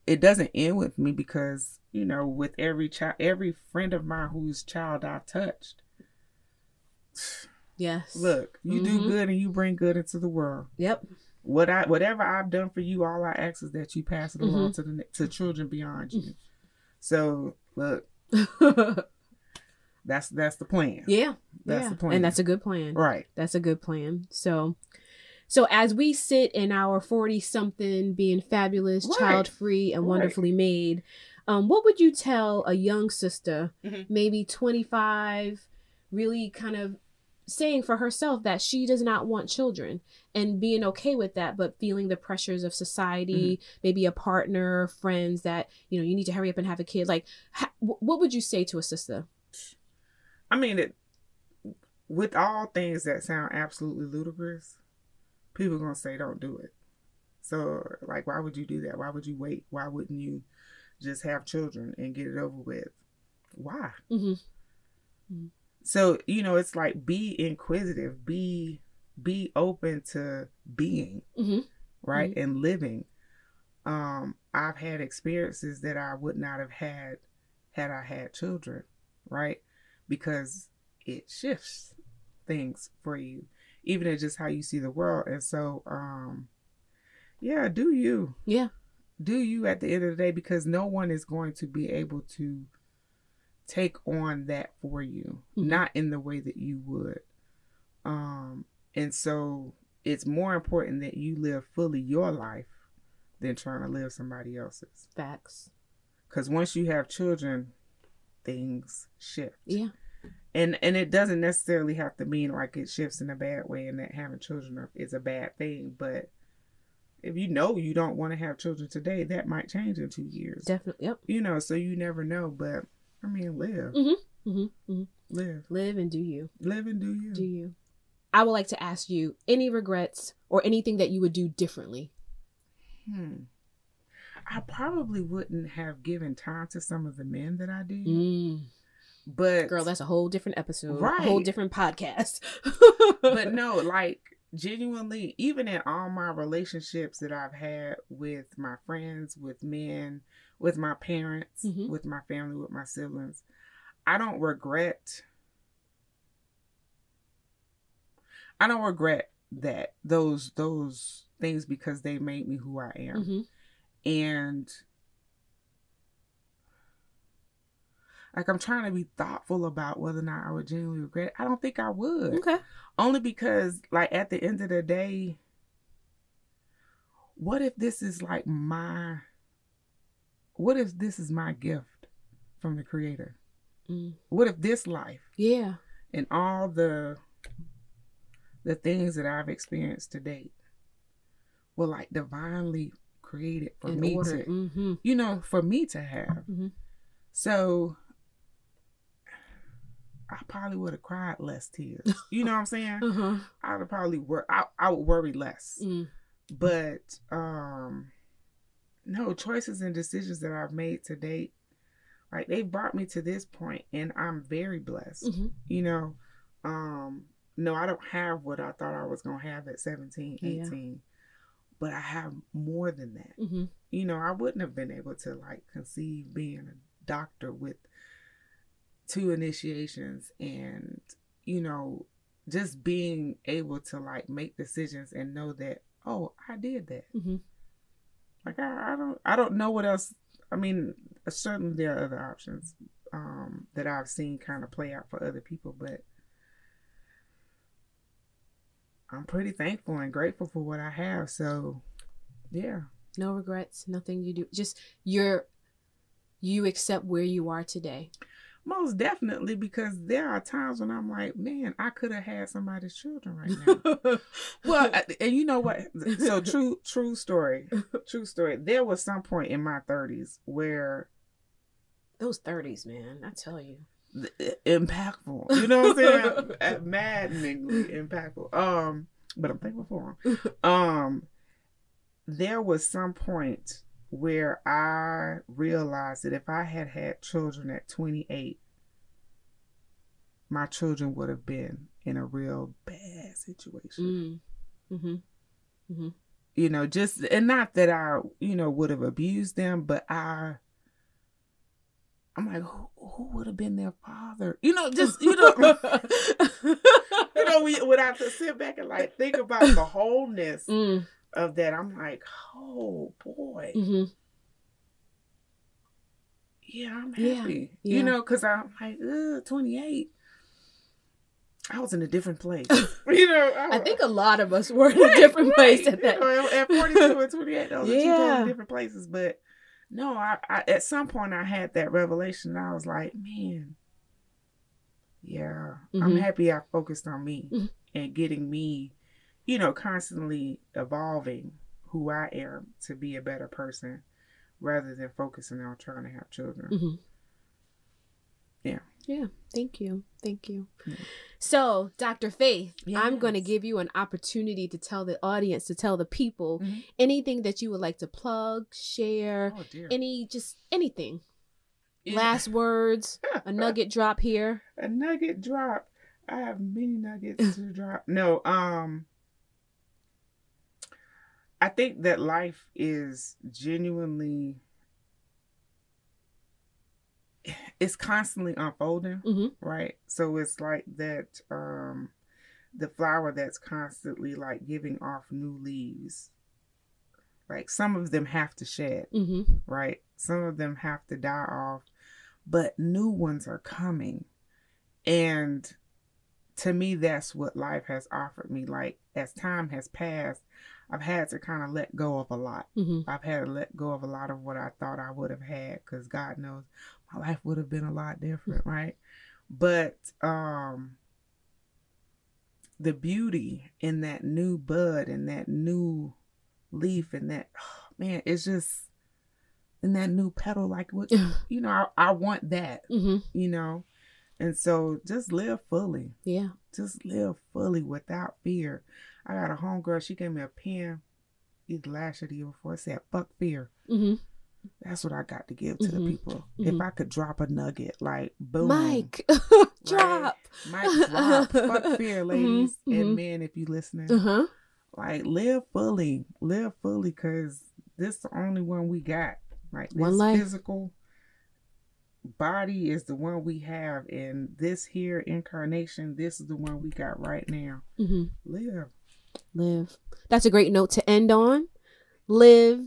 it doesn't end with me because you know with every child every friend of mine whose child i touched Yes. look you do Mhm. good and you bring good into the world Yep. what I whatever I've done for you, all I ask is that you pass it along Mm-hmm. to the to children beyond you. So look, that's that's the plan, yeah. That's yeah. the plan. And that's a good plan. right? That's a good plan. So so as we sit in our 40 something being fabulous, Right. child free and Right. wonderfully made, um what would you tell a young sister, Mhm. maybe 25, really kind of saying for herself that she does not want children and being okay with that but feeling the pressures of society maybe a partner friends that you know you need to hurry up and have a kid like ha- what would you say to a sister I mean, it with all things that sound absolutely ludicrous, people gonna say don't do it. So like, why would you do that? Why would you wait? Why wouldn't you just have children and get it over with? Why? mm-hmm. so you know it's like be inquisitive be be open to being Mm-hmm. right and living um i've had experiences that i would not have had had i had children right because it shifts things for you even in just how you see the world and so um yeah do you yeah do you at the end of the day because no one is going to be able to take on that for you Mhm. not in the way that you would um and so it's more important that you live fully your life than trying to live somebody else's. Facts. Because once you have children, things shift. Yeah. And and it doesn't necessarily have to mean like it shifts in a bad way and that having children is a bad thing. But if you know you don't want to have children today, that might change in two years. Definitely. Yep. You know, so you never know. But I mean, live, Mm-hmm. Mm-hmm. mm-hmm. live, Live and do you. live, and do you. Do you? I would like to ask you any regrets or anything that you would do differently. Hmm. I probably wouldn't have given time to some of the men that I did, Mm. but Girl, that's a whole different episode. A whole different podcast. but no, like genuinely, even in all my relationships that I've had with my friends, with men, with my parents, Mhm. with my family, with my siblings, I don't regret. I don't regret that those those things because they made me who I am, hmm and like I'm trying to be thoughtful about whether or not I would genuinely regret. It. I don't think I would Okay. only because like at the end of the day what if this is like my what if this is my gift from the creator Mm. what if this life Yeah. and all the the things that i've experienced to date were like divinely created for In me order. to Mm-hmm. you know for me to have Mhm. so i probably would have cried less tears you know what i'm saying Uh-huh. I would probably wor- I, I would worry less. Mm. But um no choices and decisions that I've made to date, like they brought me to this point and I'm very blessed. hmm You know, um no, I don't have what I thought I was gonna have at 17, Yeah. 18. But I have more than that. hmm You know, I wouldn't have been able to like conceive being a doctor with two initiations and, you know, just being able to like make decisions and know that, oh, I did that. hmm Like I, I don't I don't know what else I mean, certainly there are other options um that I've seen kind of play out for other people, but I'm pretty thankful and grateful for what I have. So yeah. No regrets. Nothing you do. Just you're you accept where you are today. Most definitely, because there are times when I'm like, man, I could have had somebody's children right now. well, I- and you know what? So true, true story, true story. There was some point in my 30s where those thirties, man. I tell you. Impactful. You know what I'm saying? Maddeningly impactful. Um, but I'm thankful for them. Um, there was some point where I realized that if I had had children at 28, my children would have been in a real bad situation. mm-hmm Mm-hmm. You know, just and not that I, you know, would have abused them, but I. I'm like, who, who would have been their father? You know, just you know, you know, we would have to sit back and like think about the wholeness mm. of that. I'm like, oh boy, hmm yeah, I'm happy. yeah. You know, because I'm like, Ugh, 28. I was in a different place. you know, I think a lot of us were in a different place at that. You know, at 42 and 28, those are two Yeah. totally different places. But no, I, I at some point I had that revelation. And I was like, man, yeah, I'm Mhm. happy I focused on me Mhm. and getting me, you know, constantly evolving who I am to be a better person rather than focusing on trying to have children. hmm Yeah. Yeah. Thank you. Thank you. So, Dr. Faith, I'm going to give you an opportunity to tell the audience, to tell the people Mhm. anything that you would like to plug, share, Oh dear. any, just anything. Yeah. Last words, a nugget drop here. a nugget drop. I have many nuggets to drop. No, um I think that life is genuinely it's constantly unfolding, Mhm. right? So it's like that um the flower that's constantly like giving off new leaves. Like some of them have to shed Mm-hmm. right? Some of them have to die off, but new ones are coming. And to me, that's what life has offered me. Like, as time has passed, I've had to kind of let go of a lot. Mm-hmm. I've had to let go of a lot of what I thought I would have had because God knows my life would have been a lot different, right? But um the beauty in that new bud and that new leaf and that oh, man, it's just in that new petal, like what you know, I, I want that, mm-hmm. you know. And so just live fully. Yeah. Just live fully without fear. I got a homegirl, she gave me a pen either last year or the year before. It said, fuck fear. Mm-hmm. That's what I got to give to Mhm. the people. Mhm. If I could drop a nugget, like boom. Mike, drop. Mic drop. Fuck fear, ladies mhm. and men, if you listening. Uh huh. Like live fully. Live fully because this is the only one we got. Like this One life. physical body is the one we have and this here incarnation, this is the one we got right now. Mm-hmm. Live. Live. That's a great note to end on. Live,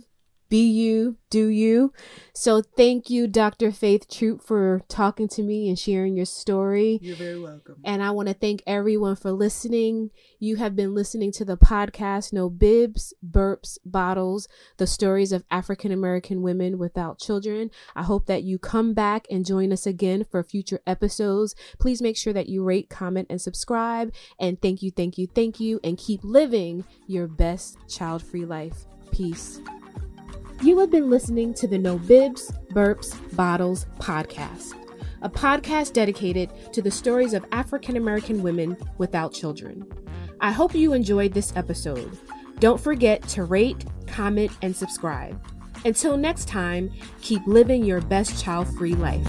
be you, do you. So thank you, Dr. Faith Troop, for talking to me and sharing your story. You're very welcome. And I want to thank everyone for listening. You have been listening to the podcast No Bibs, Burps, Bottles, the stories of African American women without children. I hope that you come back and join us again for future episodes. Please make sure that you rate, comment, and subscribe. And thank you, thank you, thank you. And keep living your best child free life. Peace. You have been listening to the No Bibs, Burps, Bottles podcast, a podcast dedicated to the stories of African American women without children. I hope you enjoyed this episode. Don't forget to rate, comment, and subscribe. Until next time, keep living your best child free life.